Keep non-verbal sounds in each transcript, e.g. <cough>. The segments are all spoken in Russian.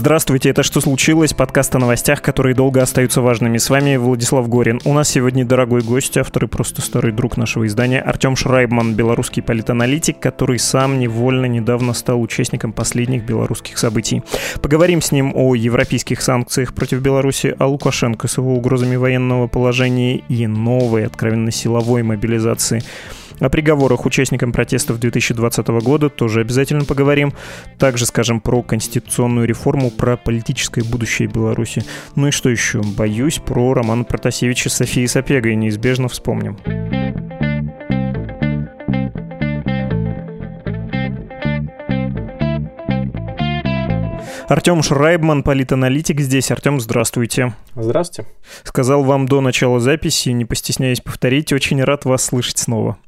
Здравствуйте, это «Что случилось?» Подкаст о новостях, которые долго остаются важными. С вами Владислав Горин. У нас сегодня дорогой гость, автор и просто старый друг нашего издания Артем Шрайбман, белорусский политаналитик, который сам невольно недавно стал участником последних белорусских событий. Поговорим с ним о европейских санкциях против Беларуси, о Лукашенко с его угрозами военного положения и новой, откровенно силовой мобилизации – о приговорах участникам протестов 2020 года тоже обязательно поговорим. Также скажем про конституционную реформу, про политическое будущее Беларуси. Ну и что еще? Боюсь, про роман Протасевича с Софией Сапегой неизбежно вспомним. Артем Шрайбман, политаналитик здесь. Артем, здравствуйте. Здравствуйте. Сказал вам до начала записи, не постесняясь повторить, очень рад вас слышать снова.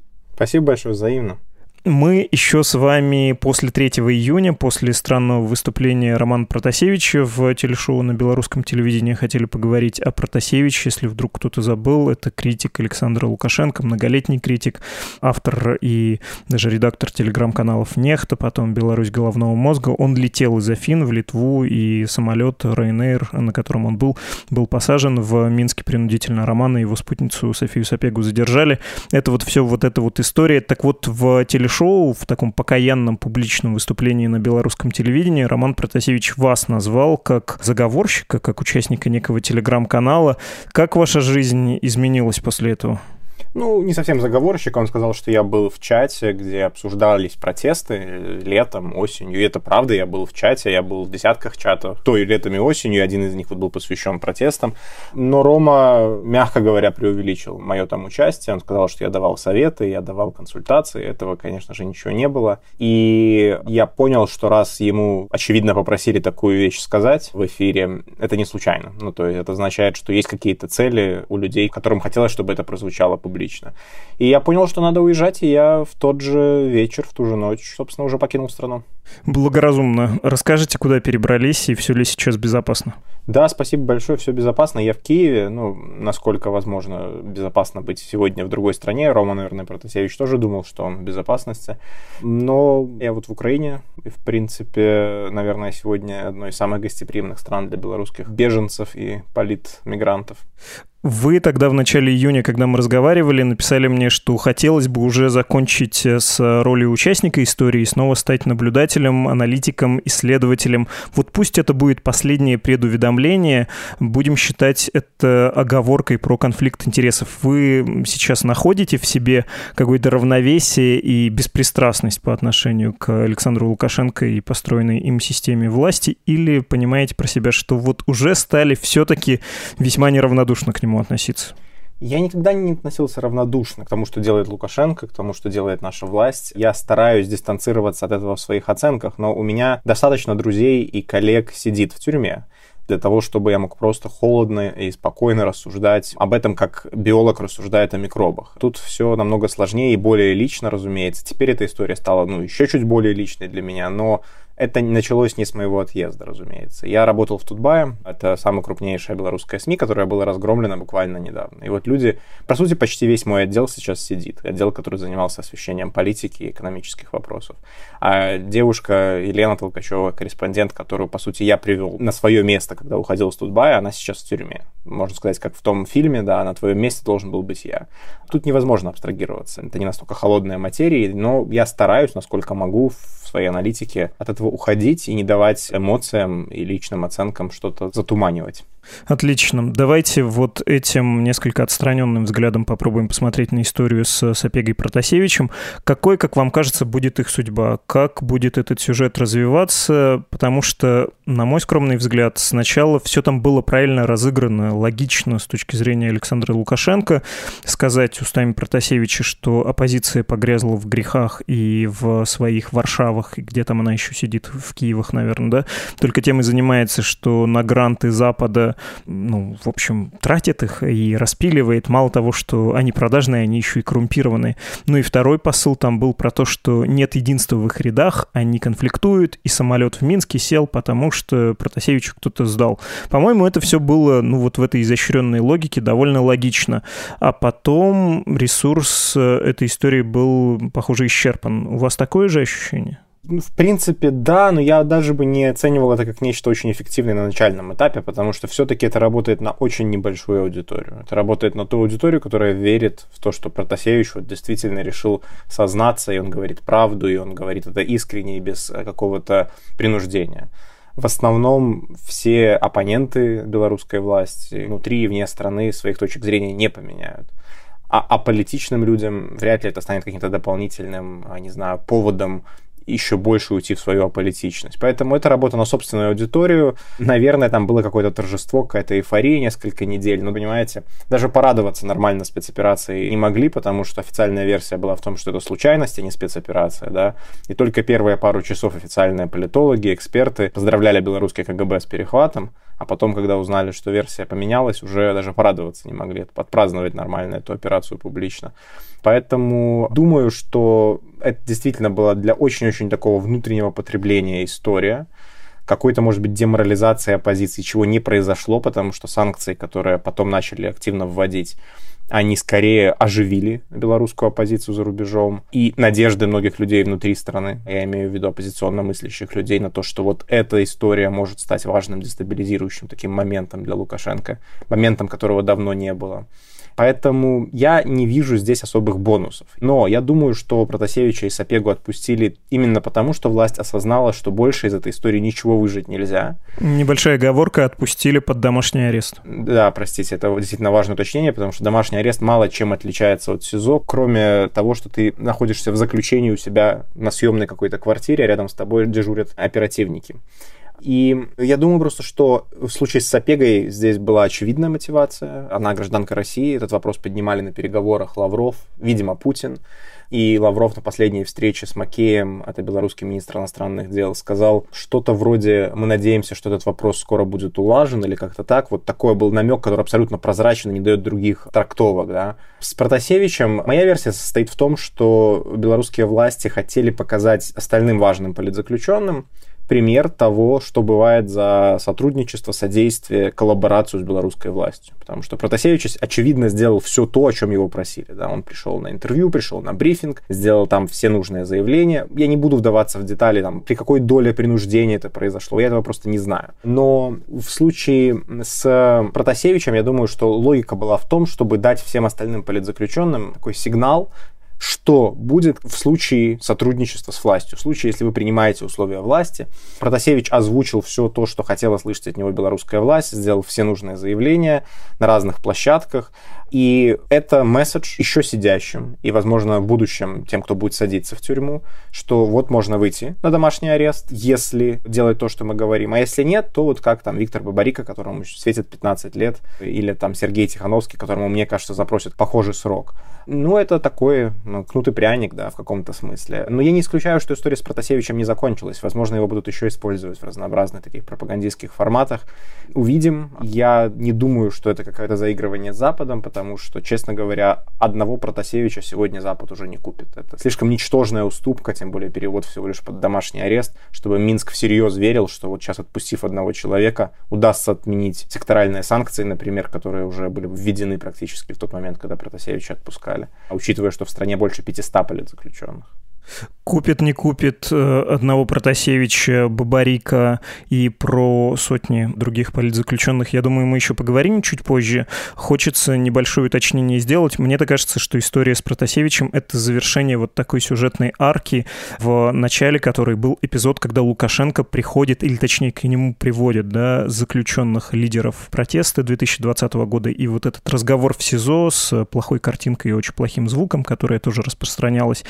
Спасибо большое, взаимно. Мы еще с вами после 3 июня, после странного выступления Романа Протасевича в телешоу на белорусском телевидении хотели поговорить о Протасевиче, если вдруг кто-то забыл. Это критик Александра Лукашенко, многолетний критик, автор и даже редактор телеграм-каналов «Нехта», потом «Беларусь головного мозга». Он летел из Афин в Литву, и самолет Ryanair, на котором он был, был посажен в Минске принудительно. Романа и его спутницу Софию Сапегу задержали. Это вот все вот эта вот история. Так вот, в телешоу шоу в таком покаянном публичном выступлении на белорусском телевидении Роман Протасевич вас назвал как заговорщика, как участника некого телеграм-канала. Как ваша жизнь изменилась после этого? Ну, не совсем заговорщик. Он сказал, что я был в чате, где обсуждались протесты летом, осенью. И это правда, я был в чате, я был в десятках чатов. То и летом, и осенью. Один из них вот был посвящен протестам. Но Рома, мягко говоря, преувеличил мое там участие. Он сказал, что я давал советы, я давал консультации. Этого, конечно же, ничего не было. И я понял, что раз ему, очевидно, попросили такую вещь сказать в эфире, это не случайно. Ну, то есть это означает, что есть какие-то цели у людей, которым хотелось, чтобы это прозвучало публично публично. И я понял, что надо уезжать, и я в тот же вечер, в ту же ночь, собственно, уже покинул страну. Благоразумно. Расскажите, куда перебрались и все ли сейчас безопасно? Да, спасибо большое, все безопасно. Я в Киеве, ну, насколько возможно безопасно быть сегодня в другой стране. Рома, наверное, Протасевич тоже думал, что он в безопасности. Но я вот в Украине, и, в принципе, наверное, сегодня одной из самых гостеприимных стран для белорусских беженцев и политмигрантов. Вы тогда в начале июня, когда мы разговаривали, написали мне, что хотелось бы уже закончить э, с ролью участника истории и снова стать наблюдателем, аналитиком, исследователем. Вот пусть это будет последнее предуведомление, будем считать это оговоркой про конфликт интересов. Вы сейчас находите в себе какое-то равновесие и беспристрастность по отношению к Александру Лукашенко и построенной им системе власти, или понимаете про себя, что вот уже стали все-таки весьма неравнодушны к нему? Нему относиться? Я никогда не относился равнодушно к тому, что делает Лукашенко, к тому, что делает наша власть. Я стараюсь дистанцироваться от этого в своих оценках, но у меня достаточно друзей и коллег сидит в тюрьме для того, чтобы я мог просто холодно и спокойно рассуждать об этом, как биолог рассуждает о микробах. Тут все намного сложнее и более лично, разумеется. Теперь эта история стала, ну, еще чуть более личной для меня, но это началось не с моего отъезда, разумеется. Я работал в Тутбае, это самая крупнейшая белорусская СМИ, которая была разгромлена буквально недавно. И вот люди, по сути, почти весь мой отдел сейчас сидит. Отдел, который занимался освещением политики и экономических вопросов. А девушка Елена Толкачева, корреспондент, которую, по сути, я привел на свое место, когда уходил из Тутбая, она сейчас в тюрьме. Можно сказать, как в том фильме, да, на твоем месте должен был быть я. Тут невозможно абстрагироваться. Это не настолько холодная материя, но я стараюсь, насколько могу, в своей аналитике от этого уходить и не давать эмоциям и личным оценкам что-то затуманивать. Отлично. Давайте вот этим несколько отстраненным взглядом попробуем посмотреть на историю с Сапегой Протасевичем. Какой, как вам кажется, будет их судьба? Как будет этот сюжет развиваться? Потому что, на мой скромный взгляд, сначала все там было правильно разыграно, логично с точки зрения Александра Лукашенко. Сказать устами Протасевича, что оппозиция погрязла в грехах и в своих Варшавах, и где там она еще сидит, в Киевах, наверное, да? Только тем и занимается, что на гранты Запада ну, в общем, тратит их и распиливает. Мало того, что они продажные, они еще и коррумпированные. Ну и второй посыл там был про то, что нет единства в их рядах, они конфликтуют, и самолет в Минске сел, потому что Протасевичу кто-то сдал. По-моему, это все было, ну, вот в этой изощренной логике довольно логично. А потом ресурс э, этой истории был, похоже, исчерпан. У вас такое же ощущение? Ну, в принципе, да, но я даже бы не оценивал это как нечто очень эффективное на начальном этапе, потому что все-таки это работает на очень небольшую аудиторию. Это работает на ту аудиторию, которая верит в то, что Протасевич вот действительно решил сознаться, и он говорит правду, и он говорит это искренне и без какого-то принуждения. В основном все оппоненты белорусской власти внутри и вне страны своих точек зрения не поменяют а аполитичным людям вряд ли это станет каким-то дополнительным, не знаю, поводом еще больше уйти в свою аполитичность. Поэтому это работа на собственную аудиторию. Наверное, там было какое-то торжество, какая-то эйфория несколько недель. Но, понимаете, даже порадоваться нормально спецоперацией не могли, потому что официальная версия была в том, что это случайность, а не спецоперация, да. И только первые пару часов официальные политологи, эксперты поздравляли белорусский КГБ с перехватом, а потом, когда узнали, что версия поменялась, уже даже порадоваться не могли, подпраздновать нормально эту операцию публично. Поэтому думаю, что это действительно была для очень-очень такого внутреннего потребления история. Какой-то, может быть, деморализации оппозиции, чего не произошло, потому что санкции, которые потом начали активно вводить, они скорее оживили белорусскую оппозицию за рубежом. И надежды многих людей внутри страны, я имею в виду оппозиционно мыслящих людей, на то, что вот эта история может стать важным дестабилизирующим таким моментом для Лукашенко, моментом, которого давно не было. Поэтому я не вижу здесь особых бонусов. Но я думаю, что Протасевича и Сапегу отпустили именно потому, что власть осознала, что больше из этой истории ничего выжить нельзя. Небольшая оговорка, отпустили под домашний арест. Да, простите, это действительно важное уточнение, потому что домашний арест мало чем отличается от СИЗО, кроме того, что ты находишься в заключении у себя на съемной какой-то квартире, а рядом с тобой дежурят оперативники. И я думаю просто, что в случае с Сапегой здесь была очевидная мотивация. Она гражданка России. Этот вопрос поднимали на переговорах Лавров, видимо, Путин. И Лавров на последней встрече с Макеем, это белорусский министр иностранных дел, сказал что-то вроде «мы надеемся, что этот вопрос скоро будет улажен» или как-то так. Вот такой был намек, который абсолютно прозрачен и не дает других трактовок. Да. С Протасевичем моя версия состоит в том, что белорусские власти хотели показать остальным важным политзаключенным, пример того, что бывает за сотрудничество, содействие, коллаборацию с белорусской властью. Потому что Протасевич, очевидно, сделал все то, о чем его просили. Да? Он пришел на интервью, пришел на брифинг, сделал там все нужные заявления. Я не буду вдаваться в детали, там, при какой доле принуждения это произошло. Я этого просто не знаю. Но в случае с Протасевичем, я думаю, что логика была в том, чтобы дать всем остальным политзаключенным такой сигнал, что будет в случае сотрудничества с властью, в случае, если вы принимаете условия власти. Протасевич озвучил все то, что хотела слышать от него белорусская власть, сделал все нужные заявления на разных площадках. И это месседж еще сидящим и, возможно, в будущем тем, кто будет садиться в тюрьму, что вот можно выйти на домашний арест, если делать то, что мы говорим. А если нет, то вот как там Виктор Бабарика, которому светит 15 лет, или там Сергей Тихановский, которому, мне кажется, запросят похожий срок. Ну, это такой ну, кнутый пряник, да, в каком-то смысле. Но я не исключаю, что история с Протасевичем не закончилась. Возможно, его будут еще использовать в разнообразных таких пропагандистских форматах. Увидим. Я не думаю, что это какое-то заигрывание с Западом, потому что, честно говоря, одного Протасевича сегодня Запад уже не купит. Это слишком ничтожная уступка, тем более перевод всего лишь под домашний арест, чтобы Минск всерьез верил, что вот сейчас, отпустив одного человека, удастся отменить секторальные санкции, например, которые уже были введены практически в тот момент, когда Протасевича отпускали, а учитывая, что в стране больше 500 политзаключенных. Купит, не купит э, одного Протасевича, Бабарика и про сотни других политзаключенных, я думаю, мы еще поговорим чуть позже. Хочется небольшое уточнение сделать. Мне так кажется, что история с Протасевичем — это завершение вот такой сюжетной арки, в начале которой был эпизод, когда Лукашенко приходит, или точнее к нему приводит, да, заключенных лидеров протеста 2020 года, и вот этот разговор в СИЗО с плохой картинкой и очень плохим звуком, которая тоже распространялась,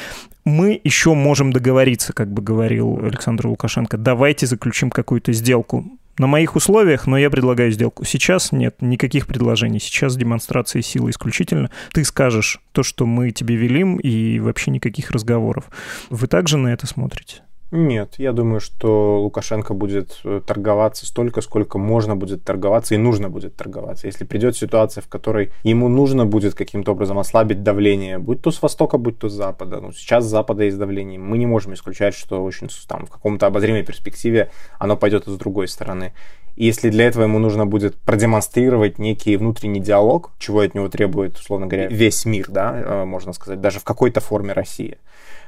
мы еще можем договориться, как бы говорил Александр Лукашенко. Давайте заключим какую-то сделку. На моих условиях, но я предлагаю сделку. Сейчас нет никаких предложений. Сейчас демонстрация силы исключительно. Ты скажешь то, что мы тебе велим, и вообще никаких разговоров. Вы также на это смотрите? Нет, я думаю, что Лукашенко будет э, торговаться столько, сколько можно будет торговаться и нужно будет торговаться. Если придет ситуация, в которой ему нужно будет каким-то образом ослабить давление, будь то с востока, будь то с запада. Ну, сейчас с запада есть давление. Мы не можем исключать, что очень там, в каком-то обозримой перспективе оно пойдет и с другой стороны. И если для этого ему нужно будет продемонстрировать некий внутренний диалог, чего от него требует, условно говоря, весь мир, да, э, можно сказать, даже в какой-то форме России,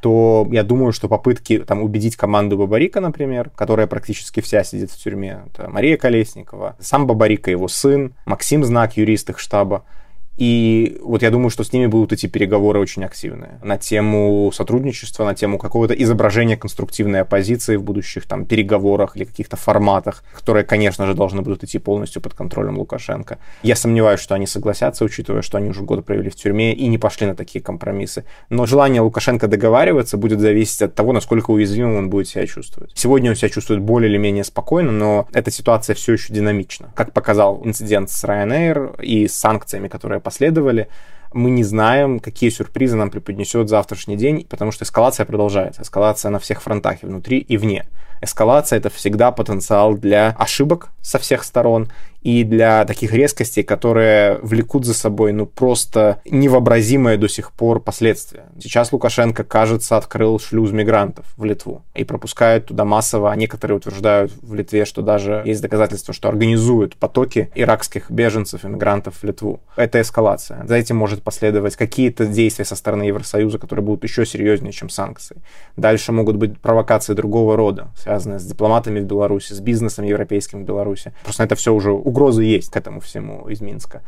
то я думаю, что попытки там убедить команду Бабарика, например, которая практически вся сидит в тюрьме, это Мария Колесникова, сам Бабарика, его сын, Максим Знак, юрист их штаба, и вот я думаю, что с ними будут идти переговоры очень активные на тему сотрудничества, на тему какого-то изображения конструктивной оппозиции в будущих там переговорах или каких-то форматах, которые, конечно же, должны будут идти полностью под контролем Лукашенко. Я сомневаюсь, что они согласятся, учитывая, что они уже год провели в тюрьме и не пошли на такие компромиссы. Но желание Лукашенко договариваться будет зависеть от того, насколько уязвимым он будет себя чувствовать. Сегодня он себя чувствует более или менее спокойно, но эта ситуация все еще динамична. Как показал инцидент с Ryanair и с санкциями, которые последовали, мы не знаем, какие сюрпризы нам преподнесет завтрашний день, потому что эскалация продолжается. Эскалация на всех фронтах, и внутри, и вне. Эскалация — это всегда потенциал для ошибок со всех сторон и для таких резкостей, которые влекут за собой ну просто невообразимые до сих пор последствия. Сейчас Лукашенко, кажется, открыл шлюз мигрантов в Литву и пропускает туда массово, а некоторые утверждают в Литве, что даже есть доказательства, что организуют потоки иракских беженцев, иммигрантов в Литву. Это эскалация. За этим может последовать какие-то действия со стороны Евросоюза, которые будут еще серьезнее, чем санкции. Дальше могут быть провокации другого рода, связанные с дипломатами в Беларуси, с бизнесом европейским в Беларуси. Просто это все уже угрозы есть к этому всему из Минска.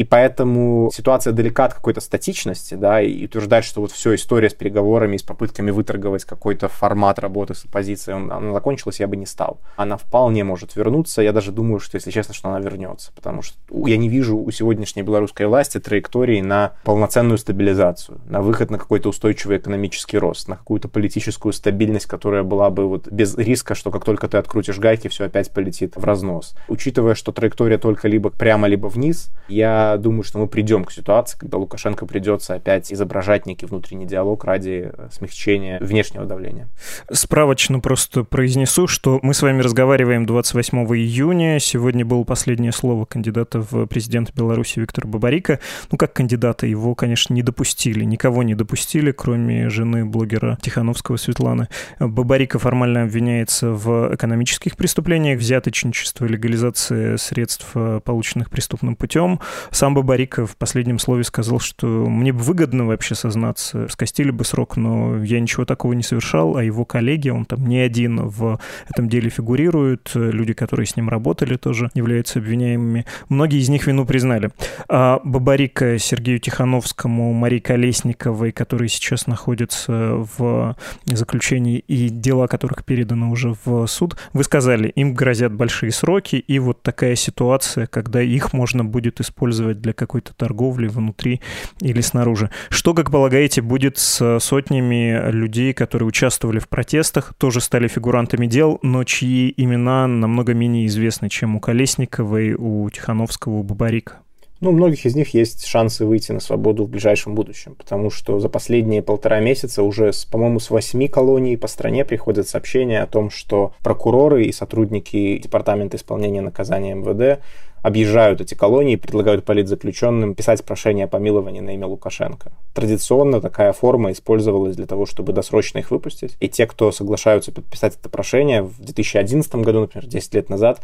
И поэтому ситуация далека от какой-то статичности, да, и утверждать, что вот все, история с переговорами, с попытками выторговать какой-то формат работы с оппозицией, она закончилась, я бы не стал. Она вполне может вернуться, я даже думаю, что, если честно, что она вернется, потому что я не вижу у сегодняшней белорусской власти траектории на полноценную стабилизацию, на выход на какой-то устойчивый экономический рост, на какую-то политическую стабильность, которая была бы вот без риска, что как только ты открутишь гайки, все опять полетит в разнос. Учитывая, что траектория только либо прямо, либо вниз, я думаю, что мы придем к ситуации, когда Лукашенко придется опять изображать некий внутренний диалог ради э, смягчения внешнего давления. Справочно просто произнесу, что мы с вами разговариваем 28 июня. Сегодня было последнее слово кандидата в президент Беларуси Виктора Бабарика. Ну, как кандидата, его, конечно, не допустили. Никого не допустили, кроме жены блогера Тихановского Светланы. Бабарика формально обвиняется в экономических преступлениях, взяточничество, легализация средств, э, полученных преступным путем. Сам Бабарика в последнем слове сказал, что мне бы выгодно вообще сознаться, скостили бы срок, но я ничего такого не совершал, а его коллеги, он там не один в этом деле фигурирует, люди, которые с ним работали, тоже являются обвиняемыми. Многие из них вину признали. А Бабарика Сергею Тихановскому, Марии Колесниковой, которые сейчас находятся в заключении и дела которых переданы уже в суд, вы сказали, им грозят большие сроки, и вот такая ситуация, когда их можно будет использовать использовать для какой-то торговли внутри или снаружи. Что, как полагаете, будет с сотнями людей, которые участвовали в протестах, тоже стали фигурантами дел, но чьи имена намного менее известны, чем у Колесниковой, у Тихановского, у Бабарика? Ну, у многих из них есть шансы выйти на свободу в ближайшем будущем, потому что за последние полтора месяца уже, по-моему, с восьми колоний по стране приходят сообщения о том, что прокуроры и сотрудники Департамента исполнения наказания МВД объезжают эти колонии и предлагают политзаключенным писать прошение о помиловании на имя Лукашенко. Традиционно такая форма использовалась для того, чтобы досрочно их выпустить. И те, кто соглашаются подписать это прошение в 2011 году, например, 10 лет назад,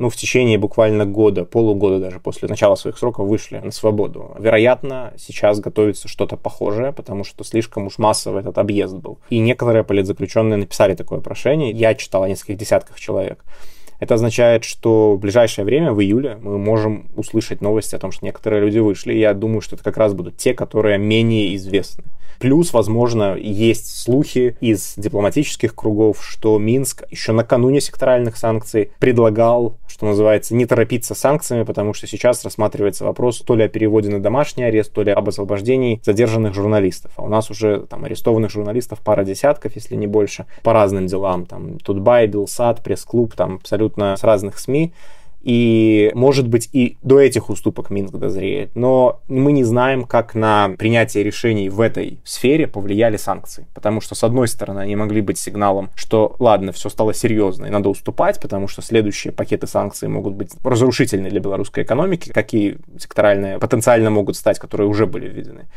ну, в течение буквально года, полугода даже после начала своих сроков вышли на свободу. Вероятно, сейчас готовится что-то похожее, потому что слишком уж массовый этот объезд был. И некоторые политзаключенные написали такое прошение. Я читал о нескольких десятках человек. Это означает, что в ближайшее время, в июле, мы можем услышать новости о том, что некоторые люди вышли. Я думаю, что это как раз будут те, которые менее известны. Плюс, возможно, есть слухи из дипломатических кругов, что Минск еще накануне секторальных санкций предлагал, что называется, не торопиться с санкциями, потому что сейчас рассматривается вопрос то ли о переводе на домашний арест, то ли об освобождении задержанных журналистов. А у нас уже там арестованных журналистов пара десятков, если не больше, по разным делам. Там Тутбай, Белсад, пресс-клуб, там абсолютно с разных СМИ. И, может быть, и до этих уступок Минск дозреет. Но мы не знаем, как на принятие решений в этой сфере повлияли санкции. Потому что, с одной стороны, они могли быть сигналом, что, ладно, все стало серьезно, и надо уступать, потому что следующие пакеты санкций могут быть разрушительны для белорусской экономики, какие секторальные потенциально могут стать, которые уже были введены.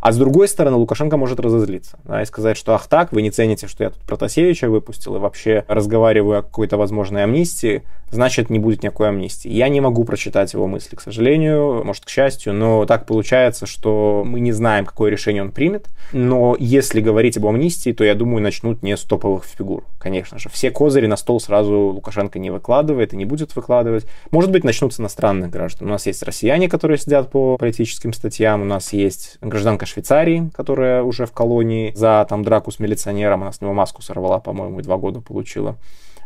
А с другой стороны, Лукашенко может разозлиться да, и сказать, что ах так, вы не цените, что я тут Протасевича выпустил и вообще разговариваю о какой-то возможной амнистии, значит, не будет никакой амнистии. Я не могу прочитать его мысли, к сожалению, может, к счастью, но так получается, что мы не знаем, какое решение он примет. Но если говорить об амнистии, то, я думаю, начнут не с топовых фигур, конечно же. Все козыри на стол сразу Лукашенко не выкладывает и не будет выкладывать. Может быть, начнут с иностранных граждан. У нас есть россияне, которые сидят по политическим статьям, у нас есть гражданка Швейцарии, которая уже в колонии за там драку с милиционером, она с него маску сорвала, по-моему, и два года получила.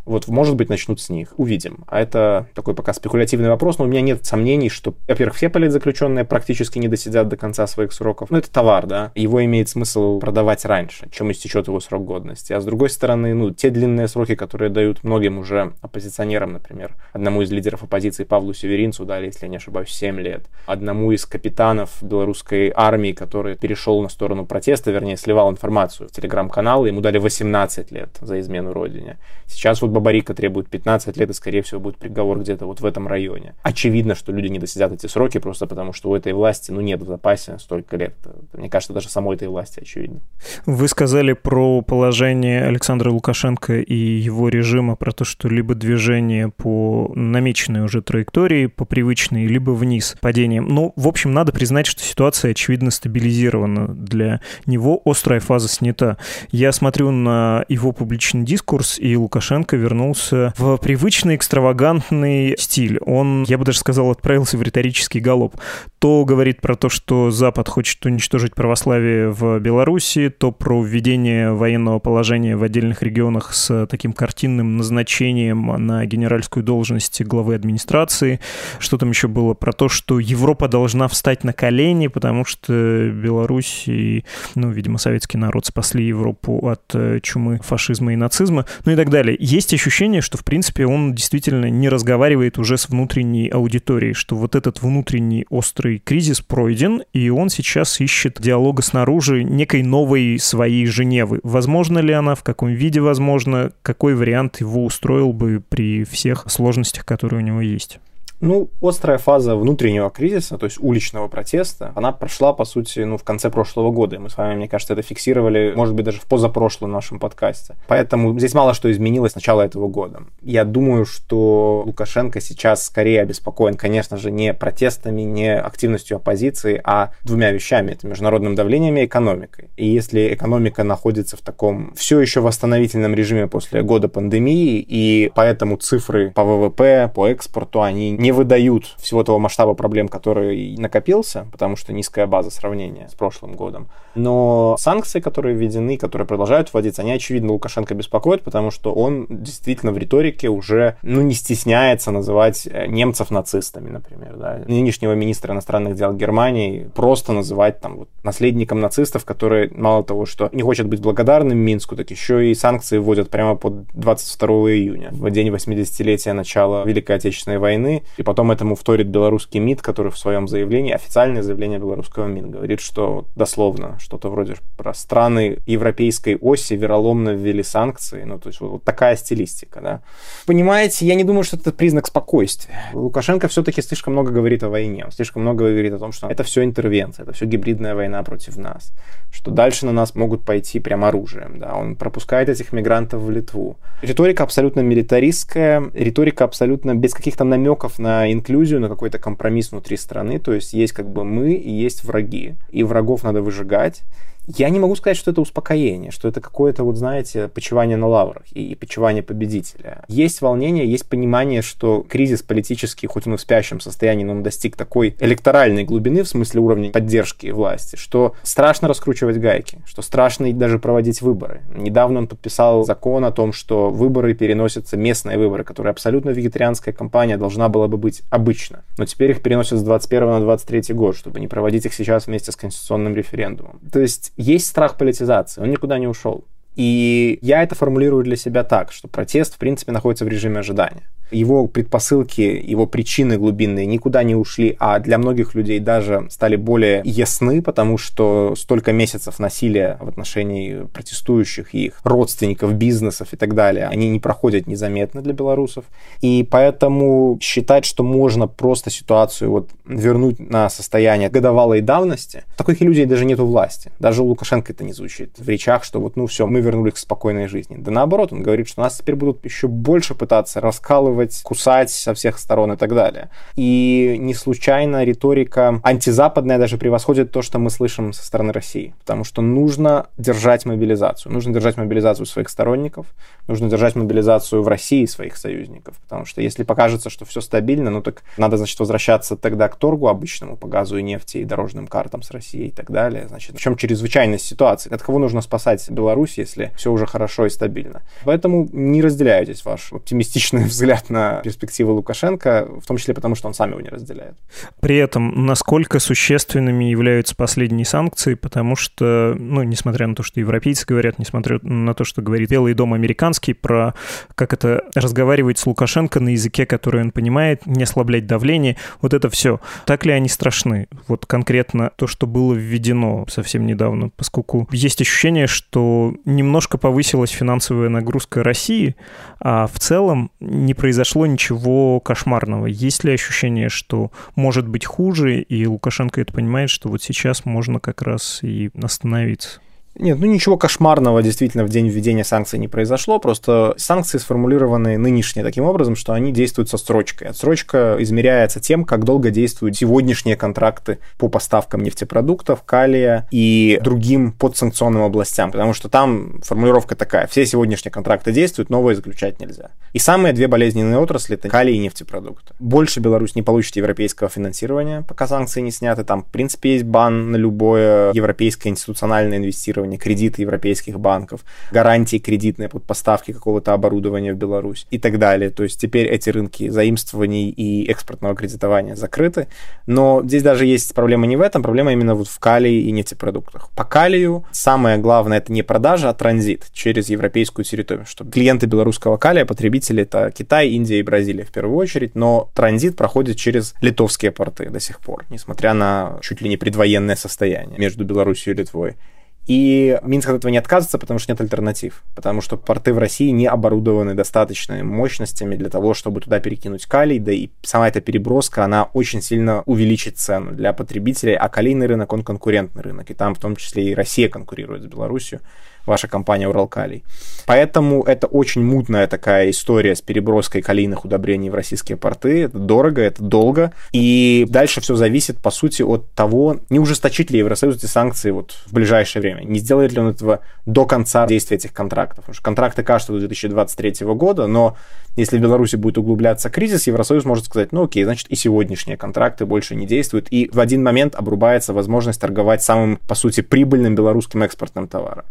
Вот, может быть, начнут с них. Увидим. А это такой пока спекулятивный вопрос, но у меня нет сомнений, что, во-первых, все политзаключенные практически не досидят до конца своих сроков. Ну, это товар, да. Его имеет смысл продавать раньше, чем истечет его срок годности. А с другой стороны, ну, те длинные сроки, которые дают многим уже оппозиционерам, например, одному из лидеров оппозиции Павлу Северинцу дали, если я не ошибаюсь, 7 лет. Одному из капитанов белорусской армии, который перешел на сторону протеста, вернее, сливал информацию в телеграм-канал, ему дали 18 лет за измену родине. Сейчас вот Бабарика требует 15 лет, и, скорее всего, будет приговор где-то вот в этом районе. Очевидно, что люди не досидят эти сроки, просто потому что у этой власти, ну, нет в запасе столько лет. Мне кажется, даже самой этой власти очевидно. Вы сказали про положение Александра Лукашенко и его режима, про то, что либо движение по намеченной уже траектории, по привычной, либо вниз падением. Ну, в общем, надо признать, что ситуация, очевидно, стабилизирована для него, острая фаза снята. Я смотрю на его публичный дискурс, и Лукашенко вернулся в привычный экстравагантный стиль. Он, я бы даже сказал, отправился в риторический галоп. То говорит про то, что Запад хочет уничтожить православие в Беларуси, то про введение военного положения в отдельных регионах с таким картинным назначением на генеральскую должность главы администрации. Что там еще было про то, что Европа должна встать на колени, потому что Беларусь и, ну, видимо, советский народ спасли Европу от э, чумы, фашизма и нацизма, ну и так далее. Есть есть ощущение, что, в принципе, он действительно не разговаривает уже с внутренней аудиторией, что вот этот внутренний острый кризис пройден, и он сейчас ищет диалога снаружи некой новой своей Женевы. Возможно ли она, в каком виде возможно, какой вариант его устроил бы при всех сложностях, которые у него есть? Ну, острая фаза внутреннего кризиса, то есть уличного протеста, она прошла, по сути, ну, в конце прошлого года. Мы с вами, мне кажется, это фиксировали, может быть, даже в позапрошлом нашем подкасте. Поэтому здесь мало что изменилось с начала этого года. Я думаю, что Лукашенко сейчас скорее обеспокоен, конечно же, не протестами, не активностью оппозиции, а двумя вещами. Это международным давлением и экономикой. И если экономика находится в таком все еще восстановительном режиме после года пандемии, и поэтому цифры по ВВП, по экспорту, они не выдают всего того масштаба проблем, который накопился, потому что низкая база сравнения с прошлым годом. Но санкции, которые введены, которые продолжают вводиться, они, очевидно, Лукашенко беспокоят, потому что он действительно в риторике уже ну, не стесняется называть э, немцев нацистами, например. Да. Нынешнего министра иностранных дел Германии просто называть там вот, наследником нацистов, которые мало того, что не хочет быть благодарным Минску, так еще и санкции вводят прямо под 22 июня, в день 80-летия начала Великой Отечественной войны. И потом этому вторит белорусский МИД, который в своем заявлении, официальное заявление белорусского МИД, говорит, что дословно что-то вроде про страны европейской оси вероломно ввели санкции. Ну, то есть вот, такая стилистика, да. Понимаете, я не думаю, что это признак спокойствия. Лукашенко все-таки слишком много говорит о войне, он слишком много говорит о том, что это все интервенция, это все гибридная война против нас, что дальше на нас могут пойти прям оружием, да. Он пропускает этих мигрантов в Литву. Риторика абсолютно милитаристская, риторика абсолютно без каких-то намеков на инклюзию, на какой-то компромисс внутри страны. То есть есть как бы мы и есть враги. И врагов надо выжигать. that Я не могу сказать, что это успокоение, что это какое-то, вот знаете, почивание на лаврах и почивание победителя. Есть волнение, есть понимание, что кризис политический, хоть он и в спящем состоянии, но он достиг такой электоральной глубины в смысле уровня поддержки власти, что страшно раскручивать гайки, что страшно даже проводить выборы. Недавно он подписал закон о том, что выборы переносятся, местные выборы, которые абсолютно вегетарианская кампания должна была бы быть обычно. Но теперь их переносят с 21 на 23 год, чтобы не проводить их сейчас вместе с конституционным референдумом. То есть есть страх политизации, он никуда не ушел. И я это формулирую для себя так, что протест, в принципе, находится в режиме ожидания его предпосылки, его причины глубинные никуда не ушли, а для многих людей даже стали более ясны, потому что столько месяцев насилия в отношении протестующих и их родственников, бизнесов и так далее, они не проходят незаметно для белорусов. И поэтому считать, что можно просто ситуацию вот вернуть на состояние годовалой давности, таких людей даже нету власти. Даже у Лукашенко это не звучит в речах, что вот ну все, мы вернулись к спокойной жизни. Да наоборот, он говорит, что нас теперь будут еще больше пытаться раскалывать кусать со всех сторон и так далее. И не случайно риторика антизападная даже превосходит то, что мы слышим со стороны России. Потому что нужно держать мобилизацию. Нужно держать мобилизацию своих сторонников, нужно держать мобилизацию в России своих союзников. Потому что если покажется, что все стабильно, ну так надо, значит, возвращаться тогда к торгу обычному по газу и нефти и дорожным картам с Россией и так далее. Значит, в чем чрезвычайность ситуации? От кого нужно спасать Беларусь, все уже хорошо и стабильно? Поэтому не разделяю здесь ваш оптимистичный <laughs> взгляд на перспективы Лукашенко, в том числе потому, что он сам его не разделяет. При этом, насколько существенными являются последние санкции, потому что, ну, несмотря на то, что европейцы говорят, несмотря на то, что говорит Белый дом американский про как это разговаривать с Лукашенко на языке, который он понимает, не ослаблять давление, вот это все. Так ли они страшны? Вот конкретно то, что было введено совсем недавно, поскольку есть ощущение, что немножко повысилась финансовая нагрузка России, а в целом не произошло ничего кошмарного. Есть ли ощущение, что может быть хуже, и Лукашенко это понимает, что вот сейчас можно как раз и остановиться? Нет, ну ничего кошмарного действительно в день введения санкций не произошло, просто санкции сформулированы нынешние таким образом, что они действуют со строчкой. Отсрочка измеряется тем, как долго действуют сегодняшние контракты по поставкам нефтепродуктов, калия и другим подсанкционным областям, потому что там формулировка такая, все сегодняшние контракты действуют, новые заключать нельзя. И самые две болезненные отрасли – это калий и нефтепродукты. Больше Беларусь не получит европейского финансирования, пока санкции не сняты, там в принципе есть бан на любое европейское институциональное инвестирование финансирования, кредиты европейских банков, гарантии кредитные под поставки какого-то оборудования в Беларусь и так далее. То есть теперь эти рынки заимствований и экспортного кредитования закрыты. Но здесь даже есть проблема не в этом, проблема именно вот в калии и нефтепродуктах. По калию самое главное это не продажа, а транзит через европейскую территорию, чтобы клиенты белорусского калия, потребители это Китай, Индия и Бразилия в первую очередь, но транзит проходит через литовские порты до сих пор, несмотря на чуть ли не предвоенное состояние между Беларусью и Литвой. И Минск от этого не отказывается, потому что нет альтернатив. Потому что порты в России не оборудованы достаточными мощностями для того, чтобы туда перекинуть калий. Да и сама эта переброска, она очень сильно увеличит цену для потребителей. А калийный рынок, он конкурентный рынок. И там в том числе и Россия конкурирует с Беларусью ваша компания Уралкалий. Поэтому это очень мутная такая история с переброской калийных удобрений в российские порты. Это дорого, это долго. И дальше все зависит, по сути, от того, не ужесточит ли Евросоюз эти санкции вот в ближайшее время. Не сделает ли он этого до конца действия этих контрактов. Потому что контракты кажутся до 2023 года, но если в Беларуси будет углубляться кризис, Евросоюз может сказать, ну окей, значит и сегодняшние контракты больше не действуют, и в один момент обрубается возможность торговать самым, по сути, прибыльным белорусским экспортным товаром.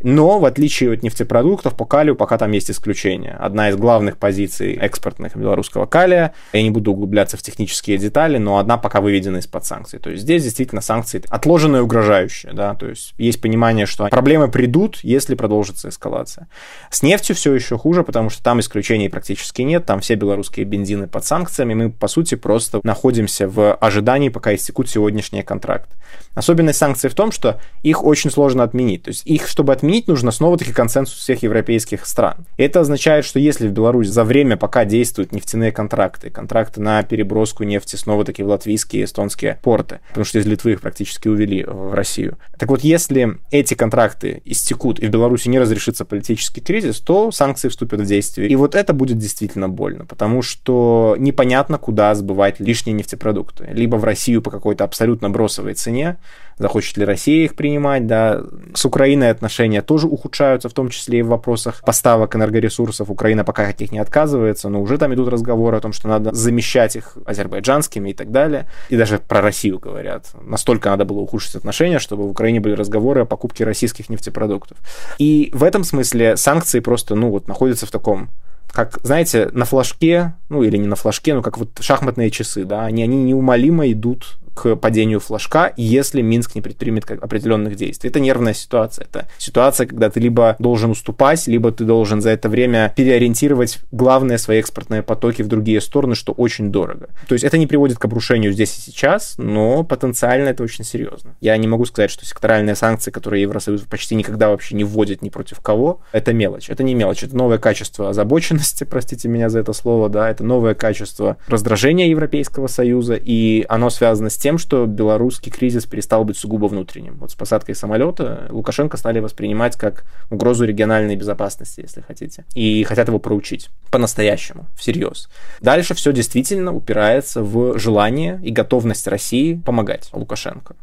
Но, в отличие от нефтепродуктов, по калию пока там есть исключение. Одна из главных позиций экспортных белорусского калия, я не буду углубляться в технические детали, но одна пока выведена из-под санкций. То есть здесь действительно санкции отложенные и угрожающие. Да? То есть есть понимание, что проблемы придут, если продолжится эскалация. С нефтью все еще хуже, потому что там исключений практически нет, там все белорусские бензины под санкциями, мы, по сути, просто находимся в ожидании, пока истекут сегодняшние контракты. Особенность санкций в том, что их очень сложно отменить. То есть их, чтобы отменить, нужно снова-таки консенсус всех европейских стран. Это означает, что если в Беларусь за время, пока действуют нефтяные контракты, контракты на переброску нефти снова-таки в латвийские и эстонские порты, потому что из Литвы их практически увели в Россию. Так вот, если эти контракты истекут и в Беларуси не разрешится политический кризис, то санкции вступят в действие. И вот это будет действительно больно, потому что непонятно, куда сбывать лишние нефтепродукты. Либо в Россию по какой-то абсолютно бросовой цене, захочет ли Россия их принимать, да. С Украиной отношения тоже ухудшаются, в том числе и в вопросах поставок энергоресурсов. Украина пока от них не отказывается, но уже там идут разговоры о том, что надо замещать их азербайджанскими и так далее. И даже про Россию говорят. Настолько надо было ухудшить отношения, чтобы в Украине были разговоры о покупке российских нефтепродуктов. И в этом смысле санкции просто, ну вот, находятся в таком как, знаете, на флажке, ну или не на флажке, но как вот шахматные часы, да, они, они неумолимо идут к падению флажка, если Минск не предпримет определенных действий. Это нервная ситуация. Это ситуация, когда ты либо должен уступать, либо ты должен за это время переориентировать главные свои экспортные потоки в другие стороны, что очень дорого. То есть это не приводит к обрушению здесь и сейчас, но потенциально это очень серьезно. Я не могу сказать, что секторальные санкции, которые Евросоюз почти никогда вообще не вводит ни против кого, это мелочь. Это не мелочь, это новое качество озабоченности, <laughs> простите меня за это слово, да, это новое качество раздражения Европейского Союза, и оно связано с тем, что белорусский кризис перестал быть сугубо внутренним. Вот с посадкой самолета Лукашенко стали воспринимать как угрозу региональной безопасности, если хотите. И хотят его проучить по-настоящему, всерьез. Дальше все действительно упирается в желание и готовность России помогать Лукашенко.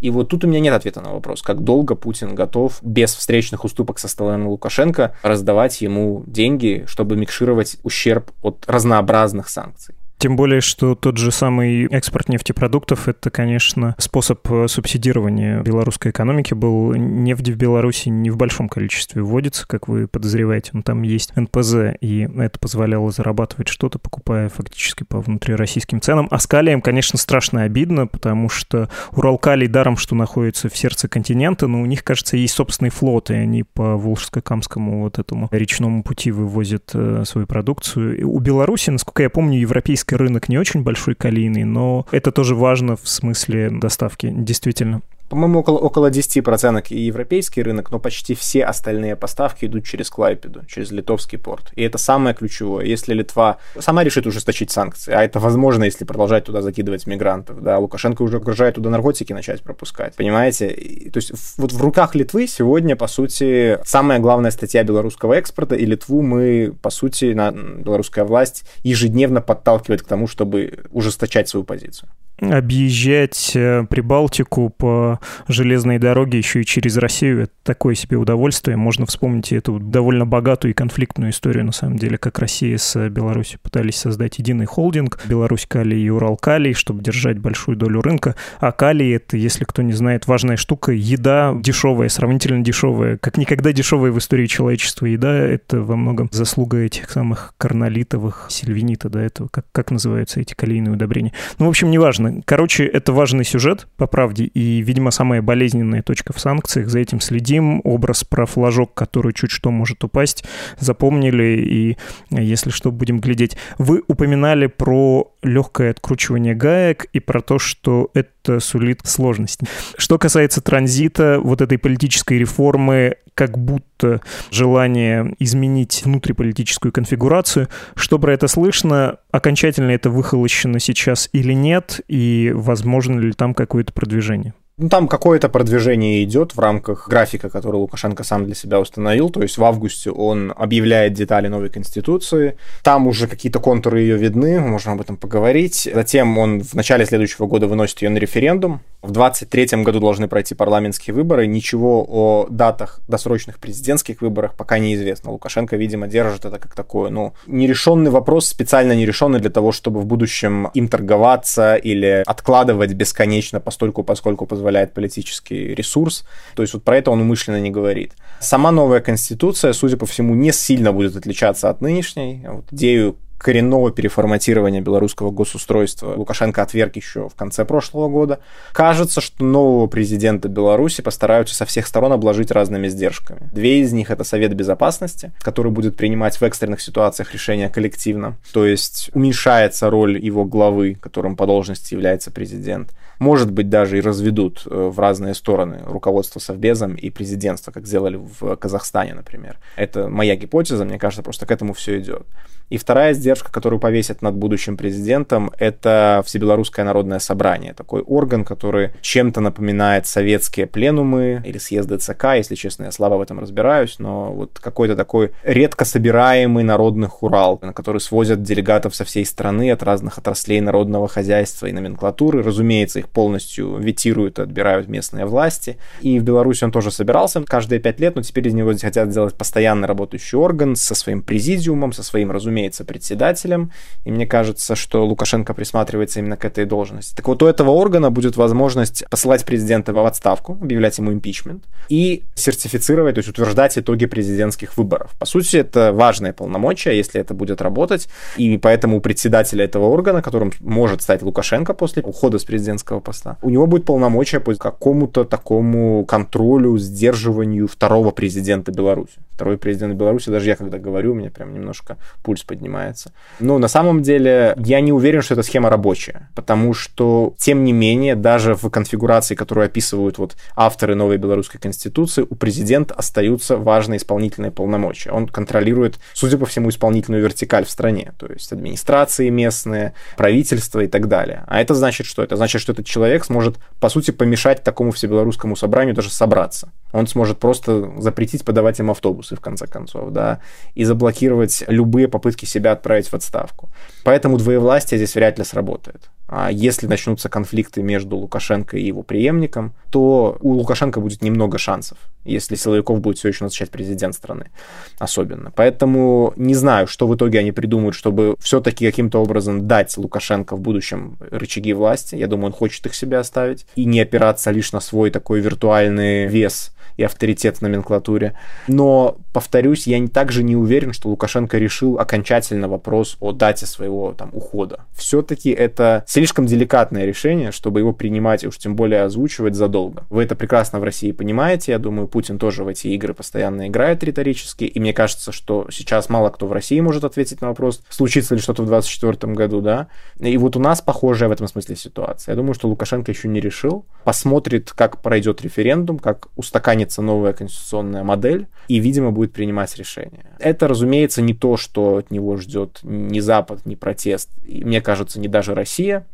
И вот тут у меня нет ответа на вопрос, как долго Путин готов без встречных уступок со стороны Лукашенко раздавать ему деньги, чтобы микшировать ущерб от разнообразных санкций. Тем более, что тот же самый экспорт нефтепродуктов — это, конечно, способ э, субсидирования белорусской экономики был. Нефть в Беларуси не в большом количестве вводится, как вы подозреваете. Но там есть НПЗ, и это позволяло зарабатывать что-то, покупая фактически по внутрироссийским ценам. А с калием, конечно, страшно обидно, потому что Уралкалий даром, что находится в сердце континента, но у них, кажется, есть собственный флот, и они по Волжско-Камскому вот этому речному пути вывозят э, свою продукцию. И у Беларуси, насколько я помню, российский рынок не очень большой калийный, но это тоже важно в смысле доставки, действительно. По-моему, около, около 10% и европейский рынок, но почти все остальные поставки идут через Клайпеду, через литовский порт. И это самое ключевое. Если Литва сама решит ужесточить санкции, а это возможно, если продолжать туда закидывать мигрантов, да, Лукашенко уже угрожает туда наркотики начать пропускать, понимаете? То есть вот в руках Литвы сегодня, по сути, самая главная статья белорусского экспорта, и Литву мы, по сути, на белорусская власть ежедневно подталкивает к тому, чтобы ужесточать свою позицию объезжать э, Прибалтику по железной дороге еще и через Россию – это такое себе удовольствие. Можно вспомнить эту довольно богатую и конфликтную историю, на самом деле, как Россия с Беларусью пытались создать единый холдинг Беларусь Калий и Урал Калий, чтобы держать большую долю рынка. А калий – это, если кто не знает, важная штука. Еда дешевая, сравнительно дешевая. Как никогда дешевая в истории человечества еда – это во многом заслуга этих самых карнолитовых, сильвинита, да, этого, как, как называются эти калийные удобрения. Ну, в общем, неважно важно. Короче, это важный сюжет, по правде, и, видимо, самая болезненная точка в санкциях. За этим следим. Образ про флажок, который чуть что может упасть, запомнили, и, если что, будем глядеть. Вы упоминали про легкое откручивание гаек и про то, что это сулит сложность. Что касается транзита, вот этой политической реформы, как будто желание изменить внутриполитическую конфигурацию. Что про это слышно? Окончательно это выхолощено сейчас или нет? И возможно ли там какое-то продвижение? Ну, там какое-то продвижение идет в рамках графика, который Лукашенко сам для себя установил. То есть в августе он объявляет детали новой конституции. Там уже какие-то контуры ее видны, можем об этом поговорить. Затем он в начале следующего года выносит ее на референдум. В 23 году должны пройти парламентские выборы. Ничего о датах досрочных президентских выборах пока не известно. Лукашенко, видимо, держит это как такое, ну, нерешенный вопрос, специально нерешенный для того, чтобы в будущем им торговаться или откладывать бесконечно постольку, поскольку позволяет позволяет политический ресурс. То есть вот про это он умышленно не говорит. Сама новая конституция, судя по всему, не сильно будет отличаться от нынешней. Вот идею коренного переформатирования белорусского госустройства Лукашенко отверг еще в конце прошлого года. Кажется, что нового президента Беларуси постараются со всех сторон обложить разными сдержками. Две из них — это Совет Безопасности, который будет принимать в экстренных ситуациях решения коллективно, то есть уменьшается роль его главы, которым по должности является президент. Может быть, даже и разведут э, в разные стороны руководство Совбезом и президентство, как сделали в Казахстане, например. Это моя гипотеза, мне кажется, просто к этому все идет. И вторая издержка, которую повесят над будущим президентом, это Всебелорусское народное собрание. Такой орган, который чем-то напоминает советские пленумы или съезды ЦК, если честно, я слабо в этом разбираюсь, но вот какой-то такой редко собираемый народный хурал, на который свозят делегатов со всей страны от разных отраслей народного хозяйства и номенклатуры. Разумеется, их полностью ветируют отбирают местные власти. И в Беларуси он тоже собирался каждые пять лет, но теперь из него хотят сделать постоянно работающий орган со своим президиумом, со своим, разумеется, председателем, и мне кажется, что Лукашенко присматривается именно к этой должности. Так вот, у этого органа будет возможность посылать президента в отставку, объявлять ему импичмент и сертифицировать, то есть утверждать итоги президентских выборов. По сути, это важное полномочия, если это будет работать, и поэтому у председателя этого органа, которым может стать Лукашенко после ухода с президентского поста, у него будет полномочия по какому-то такому контролю, сдерживанию второго президента Беларуси. Второй президент Беларуси, даже я когда говорю, у меня прям немножко пульс поднимается. Но на самом деле я не уверен, что эта схема рабочая, потому что, тем не менее, даже в конфигурации, которую описывают вот авторы новой белорусской конституции, у президента остаются важные исполнительные полномочия. Он контролирует, судя по всему, исполнительную вертикаль в стране, то есть администрации местные, правительство и так далее. А это значит что? Это значит, что этот человек сможет, по сути, помешать такому всебелорусскому собранию даже собраться. Он сможет просто запретить подавать им автобусы, в конце концов, да, и заблокировать любые попытки себя отправить в отставку. Поэтому двоевластие здесь вряд ли сработает. А если начнутся конфликты между Лукашенко и его преемником, то у Лукашенко будет немного шансов, если силовиков будет все еще назначать президент страны особенно. Поэтому не знаю, что в итоге они придумают, чтобы все-таки каким-то образом дать Лукашенко в будущем рычаги власти. Я думаю, он хочет их себе оставить и не опираться лишь на свой такой виртуальный вес и авторитет в номенклатуре. Но, повторюсь, я также не уверен, что Лукашенко решил окончательно вопрос о дате своего там ухода. Все-таки это слишком деликатное решение, чтобы его принимать и уж тем более озвучивать задолго. Вы это прекрасно в России понимаете, я думаю, Путин тоже в эти игры постоянно играет риторически, и мне кажется, что сейчас мало кто в России может ответить на вопрос, случится ли что-то в 2024 году, да. И вот у нас похожая в этом смысле ситуация. Я думаю, что Лукашенко еще не решил, посмотрит, как пройдет референдум, как устаканится новая конституционная модель, и, видимо, будет принимать решение. Это, разумеется, не то, что от него ждет ни Запад, ни протест, и, мне кажется, не даже Россия,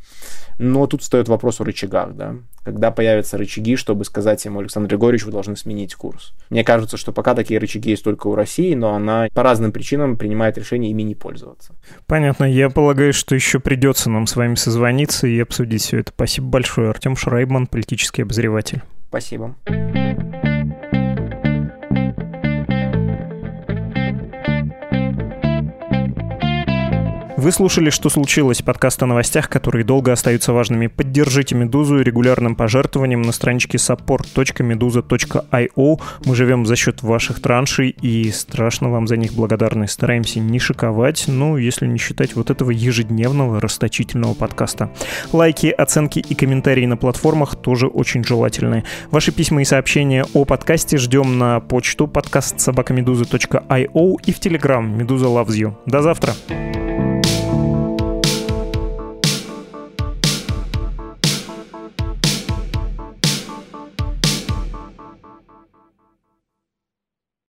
но тут встает вопрос о рычагах, да. Когда появятся рычаги, чтобы сказать ему, Александр Григорьевич, вы должны сменить курс. Мне кажется, что пока такие рычаги есть только у России, но она по разным причинам принимает решение ими не пользоваться. Понятно. Я полагаю, что еще придется нам с вами созвониться и обсудить все это. Спасибо большое. Артем Шрайбман, политический обозреватель. Спасибо. Вы слушали «Что случилось?» подкаст о новостях, которые долго остаются важными. Поддержите «Медузу» регулярным пожертвованием на страничке support.meduza.io. Мы живем за счет ваших траншей и страшно вам за них благодарны. Стараемся не шиковать, ну, если не считать вот этого ежедневного расточительного подкаста. Лайки, оценки и комментарии на платформах тоже очень желательны. Ваши письма и сообщения о подкасте ждем на почту подкаст собакамедуза.io и в Телеграм «Медуза loves you». До завтра!